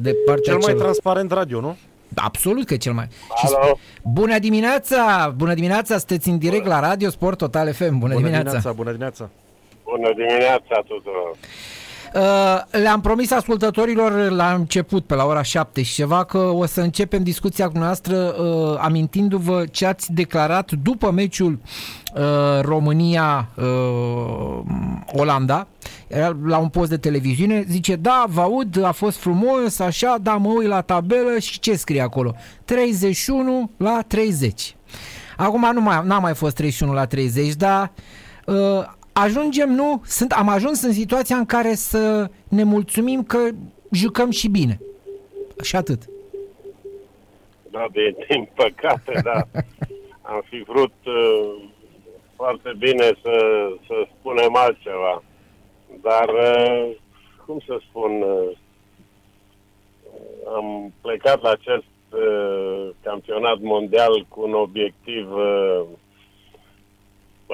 de partea Cel mai celor- transparent radio, nu? Absolut că e cel mai. Și Alo? sp- bună dimineața! Bună dimineața! Sunteți în direct la Radio Sport Total FM. Bună, Bună dimineața! dimineața, bună dimineața. Bună dimineața tuturor! Uh, le-am promis ascultătorilor la început, pe la ora 7 și ceva, că o să începem discuția cu noastră uh, amintindu-vă ce ați declarat după meciul uh, România-Olanda. Era la un post de televiziune, zice, da, vă aud, a fost frumos, așa, da, mă uit la tabelă și ce scrie acolo? 31 la 30. Acum nu mai, n-a mai fost 31 la 30, dar uh, ajungem, nu? Sunt, am ajuns în situația în care să ne mulțumim că jucăm și bine. Și atât. Da, de, din păcate, da. Am fi vrut uh, foarte bine să, să spunem altceva. Dar, uh, cum să spun, uh, am plecat la acest uh, campionat mondial cu un obiectiv uh,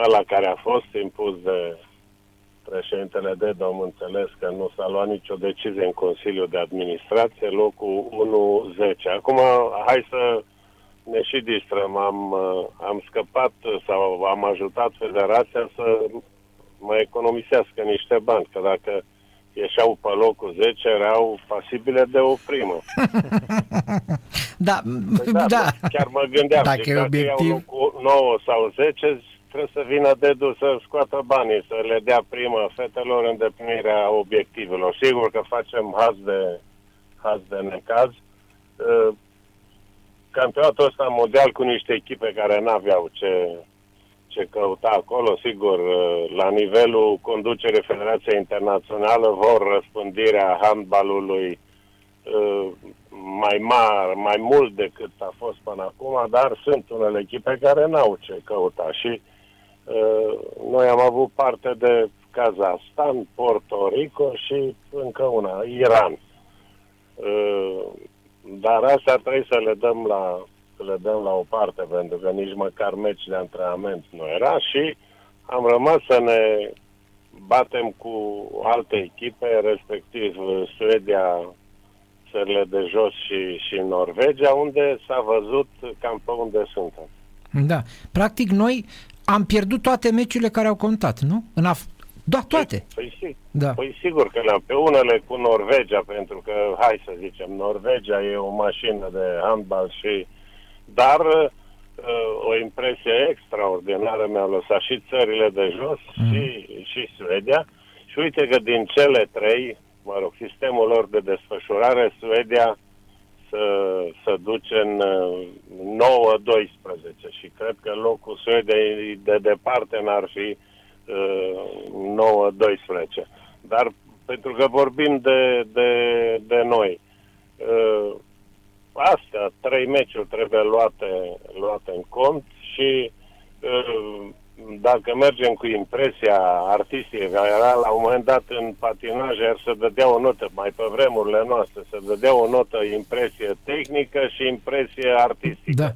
ăla care a fost impus de președintele de am înțeles că nu s-a luat nicio decizie în Consiliul de Administrație, locul 1-10. Acum, hai să ne și distrăm. Am, uh, am scăpat uh, sau am ajutat Federația să mă economisească niște bani, că dacă ieșeau pe locul 10, erau pasibile de o primă. Da, Păi da. da. Chiar mă gândeam, Dacă zic, e dacă obiectiv- iau locul 9 sau 10, trebuie să vină dedu să scoată banii, să le dea primă fetelor îndeplinirea obiectivelor. Sigur că facem haz de, haz de necaz. Uh, Campionatul ăsta mondial cu niște echipe care n-aveau ce, ce căuta acolo, sigur, uh, la nivelul conducerii Federației Internaționale vor răspândirea handbalului uh, mai mare, mai mult decât a fost până acum, dar sunt unele echipe care n-au ce căuta și uh, noi am avut parte de Kazahstan, Puerto Rico și încă una, Iran. Uh, dar asta trebuie să le dăm la să le dăm la o parte, pentru că nici măcar meci de antrenament nu era și am rămas să ne batem cu alte echipe, respectiv uh, Suedia, țările de jos și, și Norvegia, unde s-a văzut cam pe unde suntem. da. Practic, noi am pierdut toate meciurile care au contat, nu? În af- da, toate. Păi, păi, Da. păi sigur că le-am pe unele cu Norvegia, pentru că, hai să zicem, Norvegia e o mașină de handbal și... Dar uh, o impresie extraordinară mi-au lăsat și țările de jos mm. și, și Suedia. Și uite că din cele trei, mă rog, sistemul lor de desfășurare, Suedia să, să duce în uh, 9-12 și cred că locul Suediei de departe n-ar fi uh, 9-12. Dar pentru că vorbim de, de, de noi, uh, astea, trei meciuri trebuie luate, luate în cont și uh, dacă mergem cu impresia artistică, care era la un moment dat în patinaj, iar să dădea o notă, mai pe vremurile noastre, să dădea o notă impresie tehnică și impresie artistică. Da.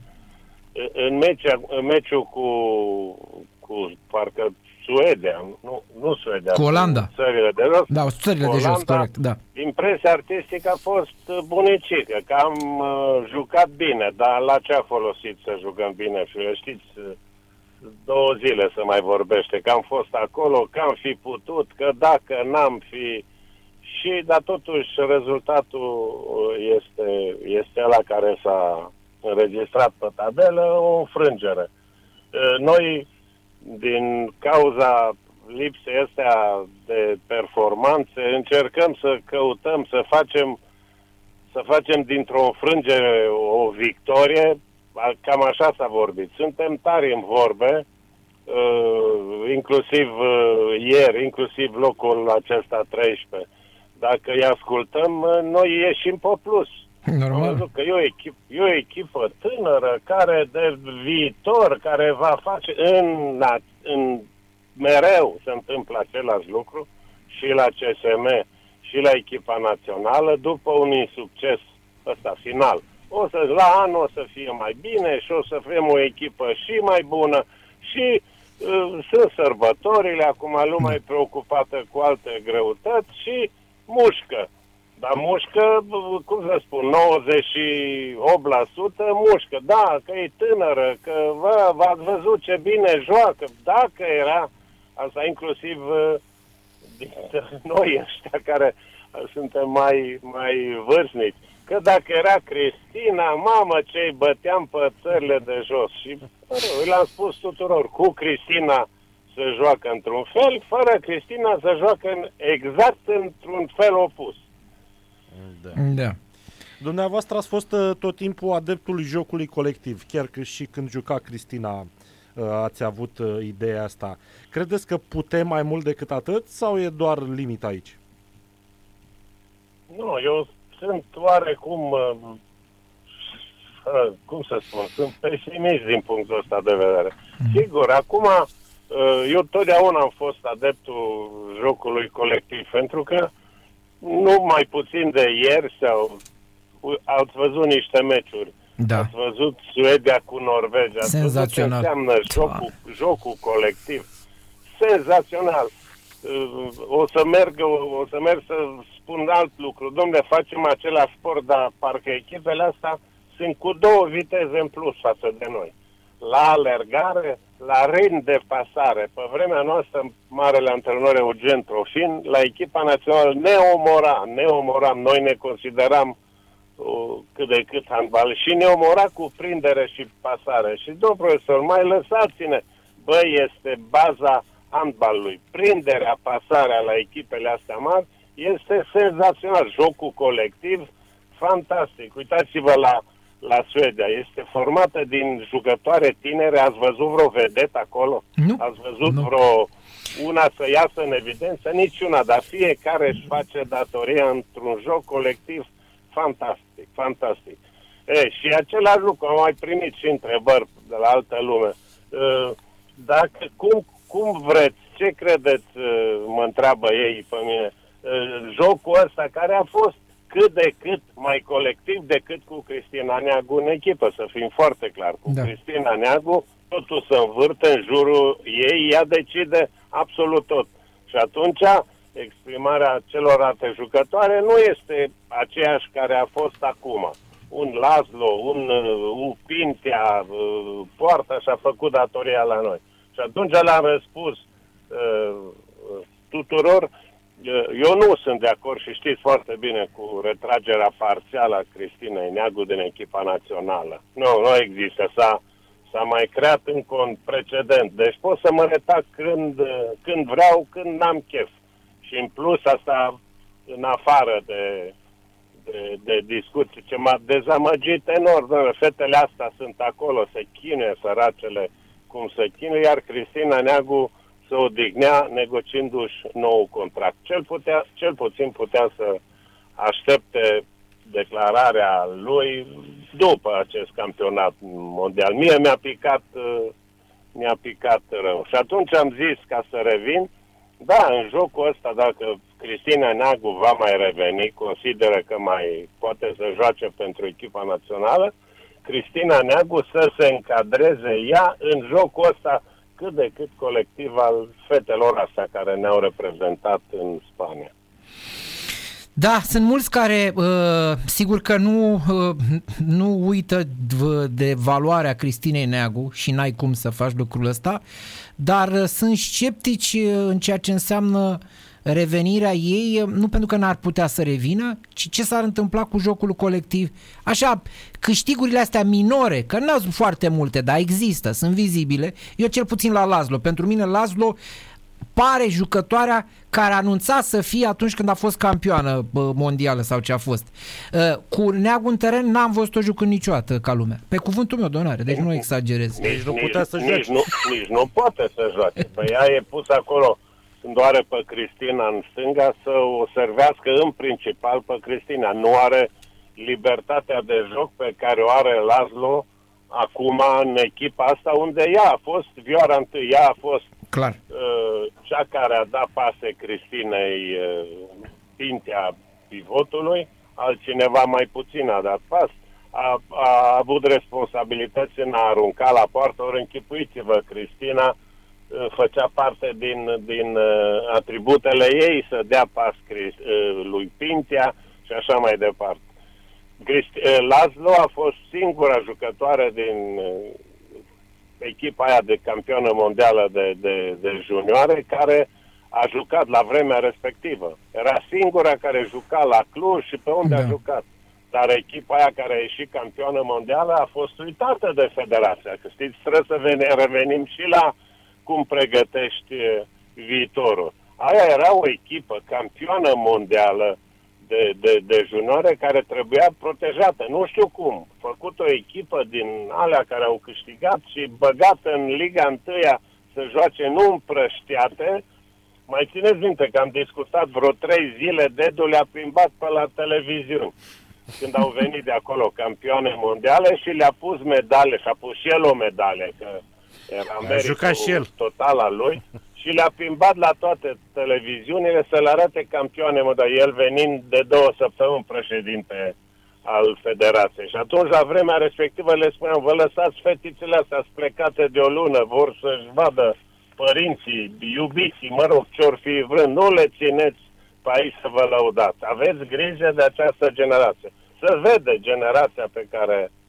În, mecea, în meciul cu, cu parcă Suedia, nu, nu Suedia, Cu Olanda. țările de jos, Da, țările de jos, Olanda, corect, da. Impresia artistică a fost bunicică, că am uh, jucat bine, dar la ce a folosit să jucăm bine? Și știți, uh, două zile să mai vorbește, că am fost acolo, că am fi putut, că dacă n-am fi... Și, dar totuși rezultatul uh, este, este la care s-a înregistrat pe tabelă o înfrângere. Uh, Noi, din cauza lipsei astea de performanțe, încercăm să căutăm, să facem să facem dintr-o înfrângere o victorie, a- cam așa s-a vorbit. Suntem tari în vorbe, uh, inclusiv uh, ieri, inclusiv locul acesta 13. Dacă îi ascultăm, uh, noi ieșim pe plus. Am Normal. văzut că e o, echipă, e o echipă tânără care de viitor, care va face în, în mereu se întâmplă același lucru și la CSM și la echipa națională după un insucces ăsta final. O să, la anul o să fie mai bine și o să fim o echipă și mai bună și uh, sunt sărbătorile, acum lumea e preocupată cu alte greutăți și mușcă. Dar mușcă, cum să spun, 98% mușcă. Da, că e tânără, că vă, v-ați văzut ce bine joacă. Dacă era, asta inclusiv uh, dintre noi ăștia care suntem mai, mai vârstnici, că dacă era Cristina, mamă ce îi băteam pe țările de jos. Și mă, le-am spus tuturor, cu Cristina să joacă într-un fel, fără Cristina să joacă în, exact într-un fel opus. Da. da. Dumneavoastră ați fost uh, tot timpul adeptul jocului colectiv, chiar că și când juca Cristina uh, ați avut uh, ideea asta. Credeți că putem mai mult decât atât sau e doar limit aici? Nu, eu sunt oarecum, uh, cum să spun, sunt pesimist din punctul ăsta de vedere. Mm. Sigur, acum uh, eu totdeauna am fost adeptul jocului colectiv, pentru că nu mai puțin de ieri sau ați văzut niște meciuri. Da. Ați văzut Suedia cu Norvegia. Senzațional. Ați văzut ce înseamnă jocul, jocul colectiv. Senzațional. Uh, o să merg, o să merg să spun alt lucru. Domnule, facem același sport, dar parcă echipele astea sunt cu două viteze în plus față de noi. La alergare, la ritm de pasare. Pe vremea noastră, marele antrenor Eugen Trofin, la echipa națională ne omora, ne omoram. Noi ne consideram uh, cât de cât handbal și ne omora cu prindere și pasare. Și, domnul profesor, mai lăsați-ne. Băi, este baza handbalului. Prinderea, pasarea la echipele astea mari este senzațional. Jocul colectiv, fantastic. Uitați-vă la, la Suedia. Este formată din jucătoare tinere. Ați văzut vreo vedet acolo? Nu. Ați văzut nu. vreo una să iasă în evidență? Niciuna, dar fiecare își face datoria într-un joc colectiv fantastic, fantastic. E, și același lucru, am mai primit și întrebări de la altă lume. Dacă, cum, cum vreți, ce credeți, mă întreabă ei pe mine, Uh, jocul ăsta care a fost cât de cât mai colectiv decât cu Cristina Neagu în echipă, să fim foarte clar. Cu da. Cristina Neagu totul se învârte în jurul ei, ea decide absolut tot. Și atunci exprimarea celorlalte jucătoare nu este aceeași care a fost acum. Un Laszlo, un uh, Pintea, uh, poartă și a făcut datoria la noi. Și atunci le-am răspuns uh, tuturor eu nu sunt de acord și știți foarte bine cu retragerea parțială a Cristinei Neagu din echipa națională. Nu, nu există. S-a, s-a mai creat încă un precedent. Deci pot să mă retrag când, când vreau, când n-am chef. Și în plus asta în afară de, de, de discuții, ce m-a dezamăgit enorm. Fetele astea sunt acolo, se chinuie săracele cum se chinuie, iar Cristina Neagu să odihnea negociindu-și nou contract. Cel, putea, cel puțin putea să aștepte declararea lui după acest campionat mondial. Mie mi-a picat, mi-a picat rău. Și atunci am zis, ca să revin, da, în jocul ăsta, dacă Cristina Neagu va mai reveni, consideră că mai poate să joace pentru echipa națională, Cristina Neagu să se încadreze ea în jocul ăsta cât de cât colectiv al fetelor astea care ne-au reprezentat în Spania. Da, sunt mulți care, uh, sigur că nu, uh, nu uită de valoarea Cristinei Neagu și n-ai cum să faci lucrul ăsta, dar uh, sunt sceptici în ceea ce înseamnă revenirea ei, nu pentru că n-ar putea să revină, ci ce s-ar întâmpla cu jocul colectiv. Așa, câștigurile astea minore, că nu sunt foarte multe, dar există, sunt vizibile. Eu cel puțin la Laszlo. Pentru mine Laszlo pare jucătoarea care anunța să fie atunci când a fost campioană mondială sau ce a fost. Uh, cu Neagu în teren n-am văzut-o jucând niciodată ca lumea. Pe cuvântul meu, donare, deci nu exagerez. Nici nu putea să joace. Nici nu, nici nu poate să joace. Păi ea e pus acolo când o are pe Cristina în stânga să o servească în principal pe Cristina. Nu are libertatea de joc pe care o are Laszlo acum în echipa asta unde ea a fost vioara întâi, ea a fost Clar. Uh, cea care a dat pase Cristinei uh, Pintea pivotului, altcineva mai puțin a dat pas, a, a avut responsabilități în a arunca la poartă, ori închipuiți-vă, Cristina uh, făcea parte din, din uh, atributele ei să dea pas uh, lui Pintea și așa mai departe. Cristi- uh, Laszlo a fost singura jucătoare din uh, echipa aia de campionă mondială de, de, de junioare care a jucat la vremea respectivă. Era singura care juca la Cluj și pe unde da. a jucat. Dar echipa aia care a ieșit campioană mondială a fost uitată de federația. Că știți, trebuie să vene, revenim și la cum pregătești viitorul. Aia era o echipă campioană mondială de, de, de junioare care trebuia protejată. Nu știu cum. Făcut o echipă din alea care au câștigat și băgată în Liga întâia să joace nu împrăștiate. Mai țineți minte că am discutat vreo trei zile, Dedu le-a plimbat pe la televiziuni când au venit de acolo campioane mondiale și le-a pus medale și a pus și el o medale, că era meritul și el. total al lui și le-a plimbat la toate televiziunile să le arate campioane, mă, dar el venind de două săptămâni președinte al federației. Și atunci, la vremea respectivă, le spuneam, vă lăsați fetițele astea plecate de o lună, vor să-și vadă părinții, iubiții, mă rog, ce-or fi vrând, nu le țineți pe aici să vă lăudați. Aveți grijă de această generație. Să vede generația pe care uh,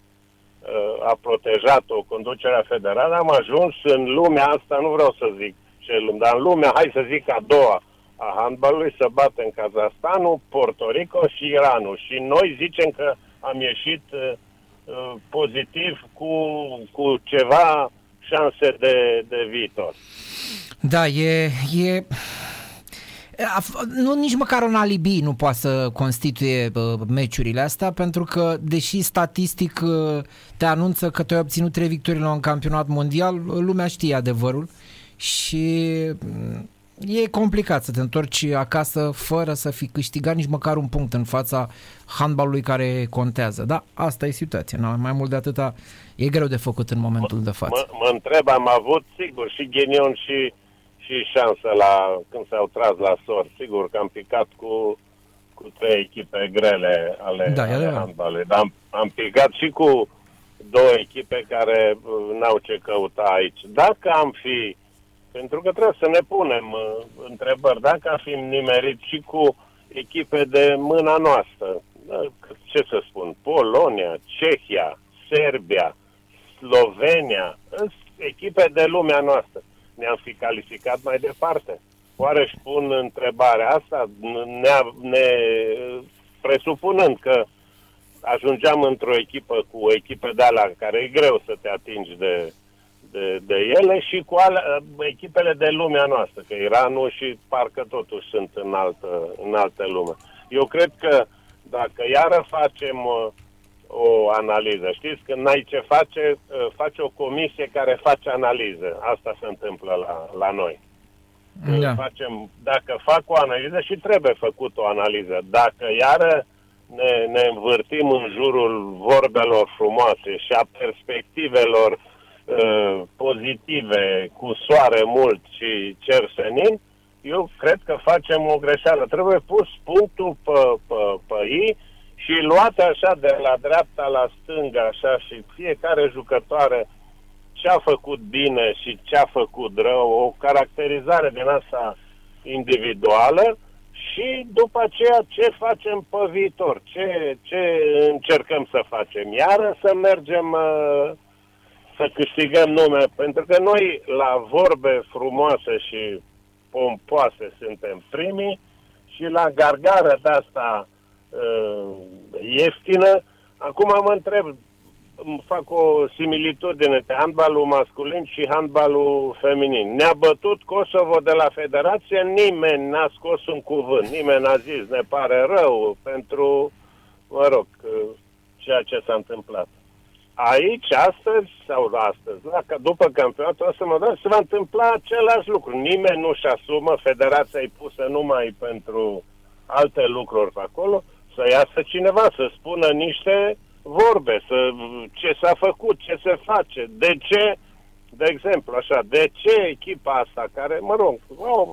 a protejat-o conducerea federală. Am ajuns în lumea asta, nu vreau să zic ce lume, dar în lumea, hai să zic a doua, a handbalului să bate în Kazahstanul, Porto Rico și Iranul. Și noi zicem că am ieșit uh, uh pozitiv cu, cu ceva șanse de, de viitor. Da, e, e nu, nici măcar un alibi nu poate să constituie uh, meciurile astea, pentru că, deși statistic uh, te anunță că tu ai obținut trei victorii la un campionat mondial, lumea știe adevărul și mm, e complicat să te întorci acasă fără să fi câștigat nici măcar un punct în fața handbalului care contează. Da, asta e situația. No, mai mult de atâta e greu de făcut în momentul mă, de față. Mă, mă întreb, am avut sigur și ghinion și și șansă la când s-au tras la sort. Sigur că am picat cu, cu trei echipe grele ale, da, ale handbalului, dar am, am picat și cu două echipe care uh, n-au ce căuta aici. Dacă am fi, pentru că trebuie să ne punem uh, întrebări, dacă am fi nimerit și cu echipe de mâna noastră, da, ce să spun, Polonia, Cehia, Serbia, Slovenia, echipe de lumea noastră ne-am fi calificat mai departe. Oare își pun întrebarea asta, ne, ne presupunând că ajungeam într-o echipă cu o echipă de alea care e greu să te atingi de, de, de ele și cu ale, echipele de lumea noastră, că Iranul și parcă totuși sunt în altă, în altă lume. Eu cred că dacă iară facem uh, o analiză. Știți, când n-ai ce face, ă, faci o comisie care face analiză. Asta se întâmplă la, la noi. Da. Facem, dacă fac o analiză și trebuie făcut o analiză. Dacă iară ne, ne învârtim în jurul vorbelor frumoase și a perspectivelor uh, pozitive, cu soare mult și cer senin, eu cred că facem o greșeală. Trebuie pus punctul pe, pe, pe ei și luate așa de la dreapta la stânga, așa, și fiecare jucătoare ce a făcut bine și ce a făcut rău, o caracterizare din asta individuală și după aceea ce facem pe viitor, ce, ce încercăm să facem. Iar să mergem uh, să câștigăm nume, pentru că noi la vorbe frumoase și pompoase suntem primii și la gargară de asta uh, ieftină. Acum mă întreb, fac o similitudine între handbalul masculin și handbalul feminin. Ne-a bătut Kosovo de la federație, nimeni n-a scos un cuvânt, nimeni n-a zis, ne pare rău pentru, mă rog, uh, ceea ce s-a întâmplat. Aici, astăzi, sau astăzi, dacă după campionatul o să mă dau, se va întâmpla același lucru. Nimeni nu-și asumă, federația e pusă numai pentru alte lucruri pe acolo, să iasă cineva să spună niște vorbe, să, ce s-a făcut, ce se face, de ce, de exemplu, așa, de ce echipa asta, care, mă rog,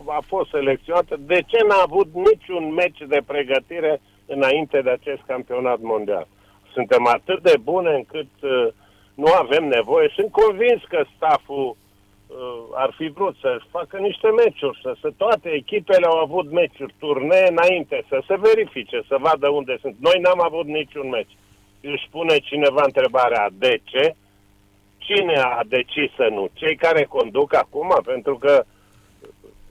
a fost selecționată, de ce n-a avut niciun meci de pregătire înainte de acest campionat mondial? Suntem atât de bune încât uh, nu avem nevoie. Sunt convins că staful uh, ar fi vrut să facă niște meciuri, să, să toate echipele au avut meciuri, turnee înainte, să se verifice, să vadă unde sunt. Noi n-am avut niciun meci. Își pune cineva întrebarea de ce? Cine a decis să nu? Cei care conduc acum? Pentru că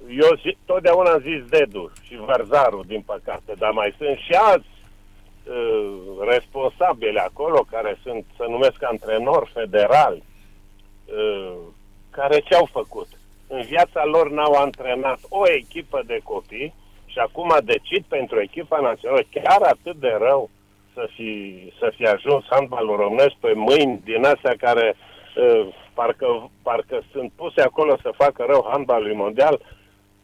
eu zi, totdeauna am zis Dedu și Varzaru, din păcate, dar mai sunt și alți uh, responsabili acolo care sunt, să numesc antrenori federali, uh, care ce-au făcut? În viața lor n-au antrenat o echipă de copii și acum decid pentru echipa națională chiar atât de rău să fi, să fi ajuns handbalul românesc pe mâini din astea care uh, parcă, parcă sunt puse acolo să facă rău handbalului mondial,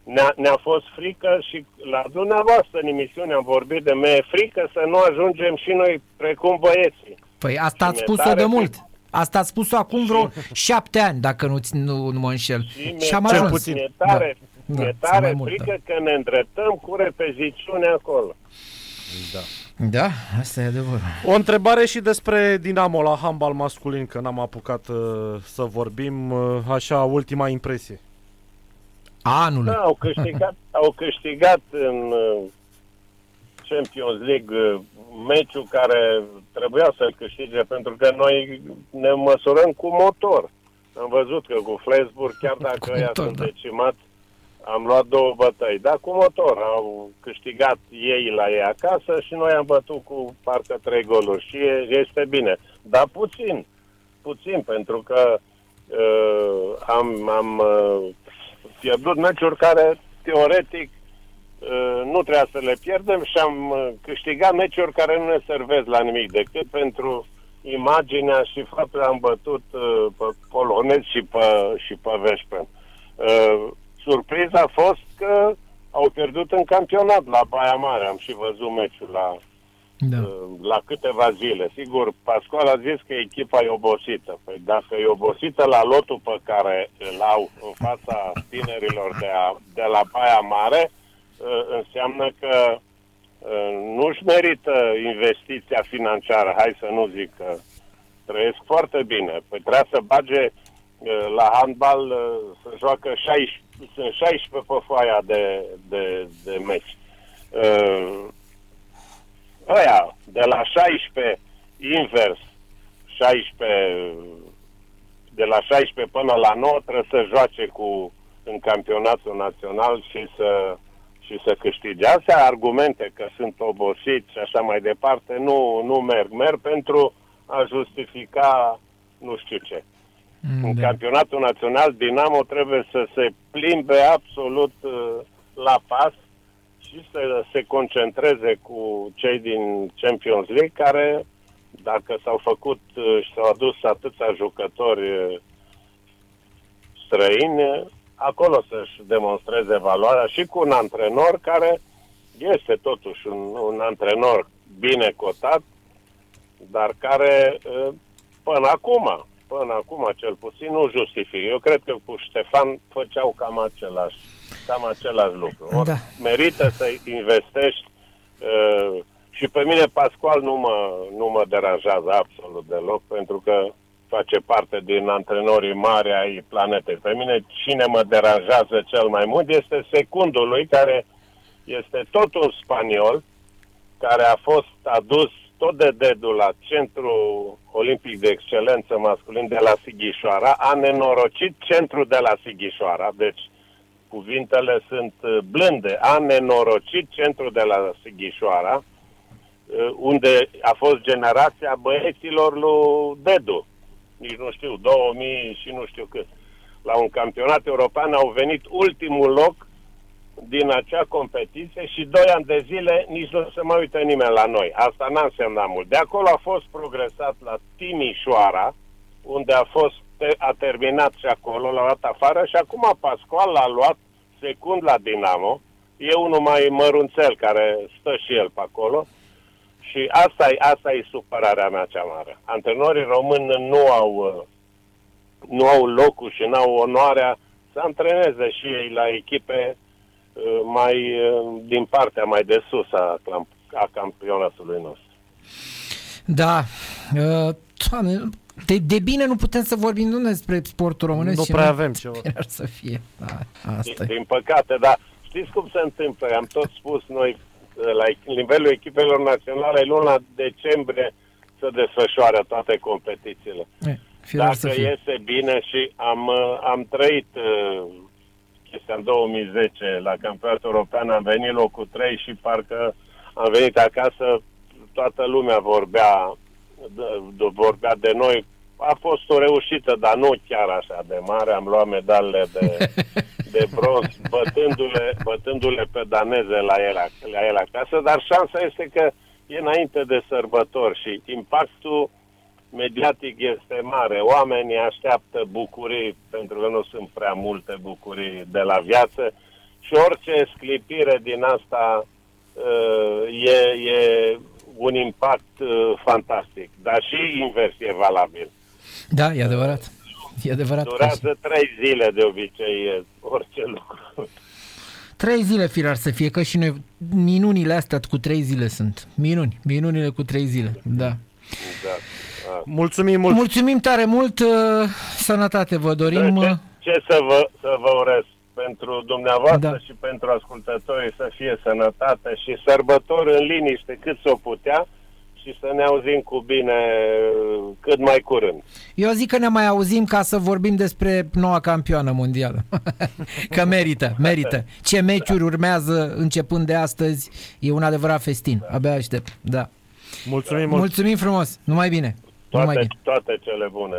ne-a, ne-a fost frică și la dumneavoastră în emisiune am vorbit de me frică să nu ajungem și noi precum băieții. Păi asta ați spus-o de mult. Asta ați spus-o acum vreo șapte ani, dacă nu, nu, nu mă înșel. Și, și am ajuns. Puțin. Mi-e tare, da. mi-e da, tare frică mult, da. că ne îndreptăm cu repeziciune acolo. Da. Da, asta e adevărat. O întrebare și despre Dinamo la handbal masculin, că n-am apucat uh, să vorbim. Uh, așa, ultima impresie. Anul. Da, au câștigat, au câștigat în uh, Champions League uh, meciul care trebuia să-l câștige, pentru că noi ne măsurăm cu motor. Am văzut că cu Flensburg, chiar dacă ea sunt da. decimați, am luat două bătăi. Dar cu motor au câștigat ei la ei acasă și noi am bătut cu parcă trei goluri. Și este bine. Dar puțin, puțin, pentru că uh, am, am uh, pierdut meciuri care, teoretic, uh, nu trebuia să le pierdem și am uh, câștigat meciuri care nu ne servesc la nimic decât pentru imaginea și faptul că am bătut uh, pe polonezi și pe, și pe Veșpen. Surpriza a fost că au pierdut în campionat la Baia Mare. Am și văzut meciul la, da. la câteva zile. Sigur, Pascual a zis că echipa e obosită. Păi dacă e obosită la lotul pe care îl au în fața tinerilor de, a, de la Baia Mare, înseamnă că nu-și merită investiția financiară. Hai să nu zic că trăiesc foarte bine. Păi trebuie să bage la handbal să joacă 16, sunt 16 pe foaia de, de, de meci. Aia, de la 16 invers, 16 de la 16 până la 9 trebuie să joace cu în campionatul național și să și să câștige. Astea argumente că sunt obosiți și așa mai departe nu, nu merg. Merg pentru a justifica nu știu ce. Mm, în da. campionatul național, Dinamo trebuie să se plimbe absolut uh, la pas și să se concentreze cu cei din Champions League care, dacă s-au făcut uh, și s-au adus atâția jucători uh, străini, acolo să-și demonstreze valoarea și cu un antrenor care este totuși un, un antrenor bine cotat, dar care uh, până acum, până acum cel puțin, nu justifică. Eu cred că cu Ștefan făceau cam același cam același lucru. Or, da. Merită să investești uh, și pe mine Pascual nu mă, nu mă deranjează absolut deloc, pentru că face parte din antrenorii mari ai planetei. Pe mine cine mă deranjează cel mai mult este secundul lui, care este tot un spaniol, care a fost adus tot de dedul la Centrul Olimpic de Excelență Masculin de la Sighișoara, a nenorocit centrul de la Sighișoara, deci cuvintele sunt uh, blânde, a nenorocit centrul de la Sighișoara, uh, unde a fost generația băieților lui Dedu, nici nu știu, 2000 și nu știu cât. La un campionat european au venit ultimul loc din acea competiție și doi ani de zile nici nu se mai uită nimeni la noi. Asta n-a însemnat mult. De acolo a fost progresat la Timișoara, unde a fost a terminat și acolo, l-a luat afară și acum Pascual l-a luat secund la Dinamo. E unul mai mărunțel care stă și el pe acolo. Și asta e, asta e supărarea mea cea mare. Antrenorii români nu au, nu au locul și nu au onoarea să antreneze și ei la echipe uh, mai uh, din partea mai de sus a, a campionatului nostru. Da, uh, Doamne, De, de bine nu putem să vorbim nu despre sportul românesc. Nu și prea avem ceva. Ar să fie. Da, asta e. Din păcate, dar știți cum se întâmplă? Am tot spus noi, la nivelul echipelor naționale, luna decembrie se desfășoară toate competițiile. E, firar să Dacă fie. iese bine și am, uh, am trăit uh, chestia în 2010 la campionatul european, am venit locul 3 și parcă am venit acasă, toată lumea vorbea de, de, vorbea de noi. A fost o reușită, dar nu chiar așa de mare. Am luat medalele de, de bronz, bătându-le, bătându-le pe daneze la el, la el acasă, dar șansa este că e înainte de sărbători și impactul mediatic este mare. Oamenii așteaptă bucurii, pentru că nu sunt prea multe bucurii de la viață și orice sclipire din asta uh, e, e un impact uh, fantastic. Dar și invers e valabil. Da, e adevărat. E adevărat. că Durează trei zile de obicei e orice lucru. Trei zile firar să fie, că și noi minunile astea cu trei zile sunt. Minuni, minunile cu trei zile, da. Exact. Ah. Mulțumim mult. Mulțumim tare mult, uh, sănătate vă dorim. Ce, uh, ce să, vă, să vă urez pentru dumneavoastră Da. da. și pentru ascultătorii să fie sănătate și sărbători în liniște cât s-o putea și să ne auzim cu bine uh, cât mai curând. Eu zic că ne mai auzim ca să vorbim despre noua campioană mondială. că merită, merită. Ce meciuri urmează începând de astăzi e un adevărat festin. Abia aștept, da. Mulțumim mult. Mulțumim frumos, numai bine. Numai Toate, bine. toate cele bune.